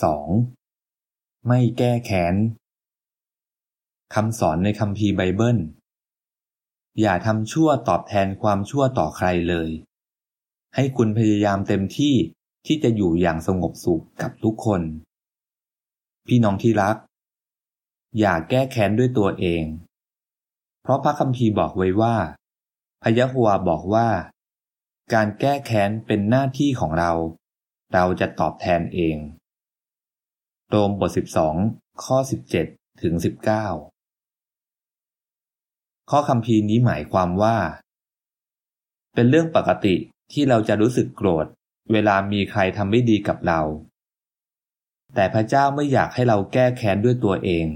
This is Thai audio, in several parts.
2. ไม่แก้แค้นคำสอนในคัมภีร์ไบเบิล อย่าทำชั่วตอบแทนความชั่วต่อใครเลย ให้คุณพยายามเต็มที่ที่จะอยู่อย่างสงบสุขกับทุกคน พี่น้องที่รัก อย่าแก้แค้นด้วยตัวเอง เพราะพระคัมภีร์บอกไว้ว่า พยะหัวบอกว่า การแก้แค้นเป็นหน้าที่ของเรา เราจะตอบแทนเอง โรมบท 12 ข้อ 17 ถึง 19 ข้อคำพีนี้หมายความว่า เป็นเรื่องปกติที่เราจะรู้สึกโกรธ เวลามีใครทำไม่ดีกับเรา แต่พระเจ้าไม่อยากให้เราแก้แค้นด้วยตัวเอง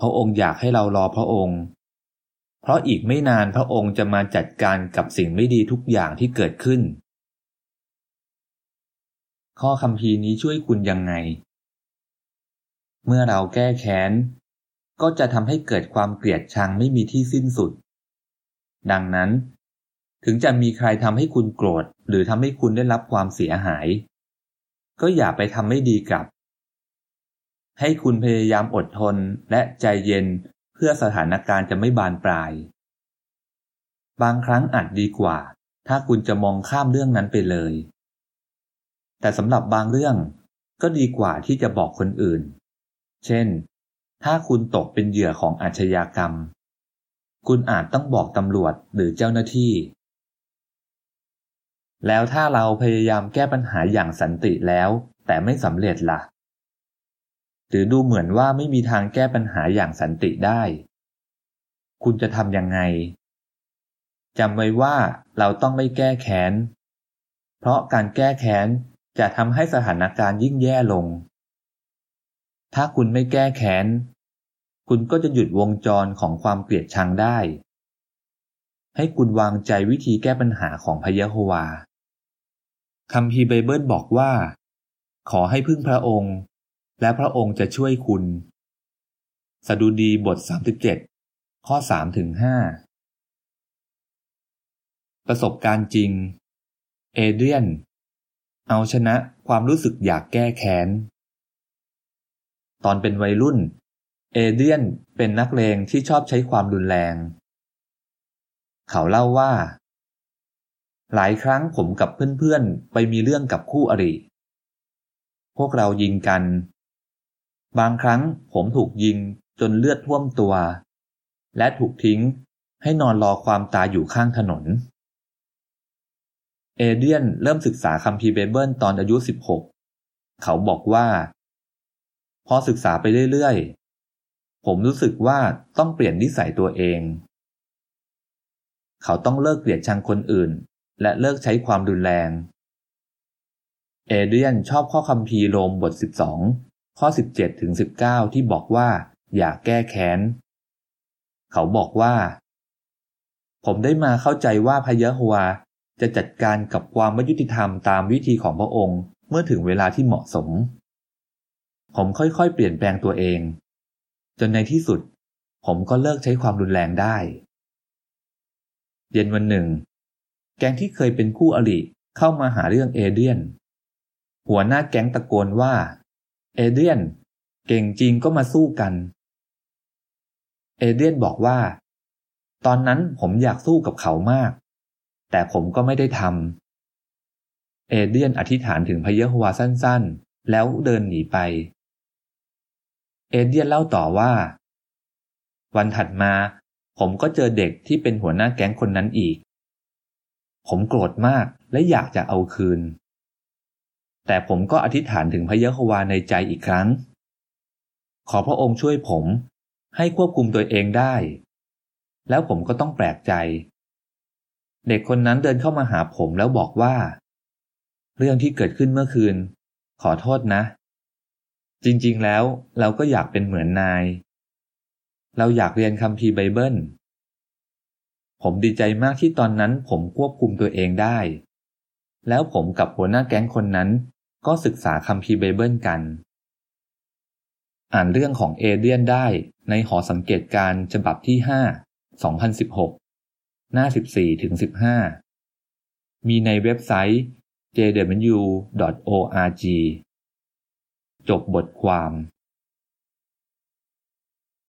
พระองค์อยากให้เรารอพระองค์ เพราะอีกไม่นานพระองค์จะมาจัดการกับสิ่งไม่ดีทุกอย่างที่เกิดขึ้นข้อคำพีนี้ช่วยคุณยังไง เมื่อเราแก้แค้น ก็จะทำให้เกิดความเกลียดชังไม่มีที่สิ้นสุด ดังนั้น ถึงจะมีใครทำให้คุณโกรธ หรือทำให้คุณได้รับความเสียหาย ก็อย่าไปทำไม่ดีกับ ให้คุณพยายามอดทนและใจเย็นเพื่อสถานการณ์จะไม่บานปลาย บางครั้งอาจดีกว่า ถ้าคุณจะมองข้ามเรื่องนั้นไปเลย แต่สำหรับบางเรื่องก็ดีกว่าที่จะบอกคนอื่น เช่น ถ้าคุณตกเป็นเหยื่อของอาชญากรรม คุณอาจต้องบอกตำรวจหรือเจ้าหน้าที่ แล้วถ้าเราพยายามแก้ปัญหาอย่างสันติแล้ว แต่ไม่สำเร็จละ่ะ หรือดูเหมือนว่าไม่มีทางแก้ปัญหาอย่างสันติได้ คุณจะทำยังไงจำไว้ว่าเราต้องไม่แก้แค้น เพราะการแก้แค้นจะทำให้สถานการณ์ยิ่งแย่ลง ถ้าคุณไม่แก้แค้น คุณก็จะหยุดวงจรของความเกลียดชังได้ ให้คุณวางใจวิธีแก้ปัญหาของพระยะโฮวาคำพีไบเบิลบอกว่า ขอให้พึ่งพระองค์ และพระองค์จะช่วยคุณ สดุดีบท 37 ข้อ3ถึง5ประสบการณ์จริง เอเดรียน เอาชนะความรู้สึกอยากแก้แค้น ตอนเป็นวัยรุ่น เอเดียนเป็นนักเลงที่ชอบใช้ความรุนแรง เขาเล่าว่า หลายครั้งผมกับเพื่อนๆ ไปมีเรื่องกับคู่อริ พวกเรายิงกัน บางครั้งผมถูกยิงจนเลือดท่วมตัว และถูกทิ้งให้นอนรอความตายอยู่ข้างถนน เอเดียนเริ่มศึกษาคัมภีร์เบเบิลตอนอายุ 16 เขาบอกว่า อศึกษาไปเรื่อยๆ ผมรู้สึกว่าต้องเปลี่ยนนิสัยตัวเอง เขาต้องเลิกเกลียดชังคนอื่น และเลิกใช้ความรุนแรง เอเดียนชอบข้อคำพีโรมบท 12 ข้อ 17ถึง19 ที่บอกว่า อย่าแก้แค้น เขาบอกว่า ผมได้มาเข้าใจว่าพระยะโฮวาจะจัดการกับความไม่ยุติธรรมตามวิธีของพระองค์เมื่อถึงเวลาที่เหมาะสม ผมค่อยๆ เปลี่ยนแปลงตัวเอง จนในที่สุด ผมก็เลิกใช้ความรุนแรงได้ เย็นวันหนึ่ง แก๊งที่เคยเป็นคู่อริเข้ามาหาเรื่องเอเดียน หัวหน้าแก๊งตะโกนว่า เอเดียน เก่งจริงก็มาสู้กัน เอเดียนบอกว่า ตอนนั้นผมอยากสู้กับเขามาก แต่ผมก็ไม่ได้ทำเอเดียนอธิษฐานถึงพระเยโฮวาสั้นๆ แล้วเดินหนีไป เอเดียนเล่าต่อว่า วันถัดมาผมก็เจอเด็กที่เป็นหัวหน้าแก๊งคนนั้นอีก ผมโกรธมากและอยากจะเอาคืน แต่ผมก็อธิษฐานถึงพระเยโฮวาในใจอีกครั้ง ขอพระองค์ช่วยผมให้ควบคุมตัวเองได้ แล้วผมก็ต้องแปลกใจ เด็กคนนั้นเดินเข้ามาหาผมแล้วบอกว่า เรื่องที่เกิดขึ้นเมื่อคืน ขอโทษนะ จริงๆ แล้วเราก็อยากเป็นเหมือนนาย เราอยากเรียนคัมภีร์ไบเบิล ผมดีใจมากที่ตอนนั้นผมควบคุมตัวเองได้ แล้วผมกับหัวหน้าแก๊งคนนั้นก็ศึกษาคัมภีร์ไบเบิลกัน อ่านเรื่องของเอเดียนได้ในหอสังเกตการฉบับที่ 5 2016 หน้า 14ถึง15 มีในเว็บไซต์ jw.org จบบทความ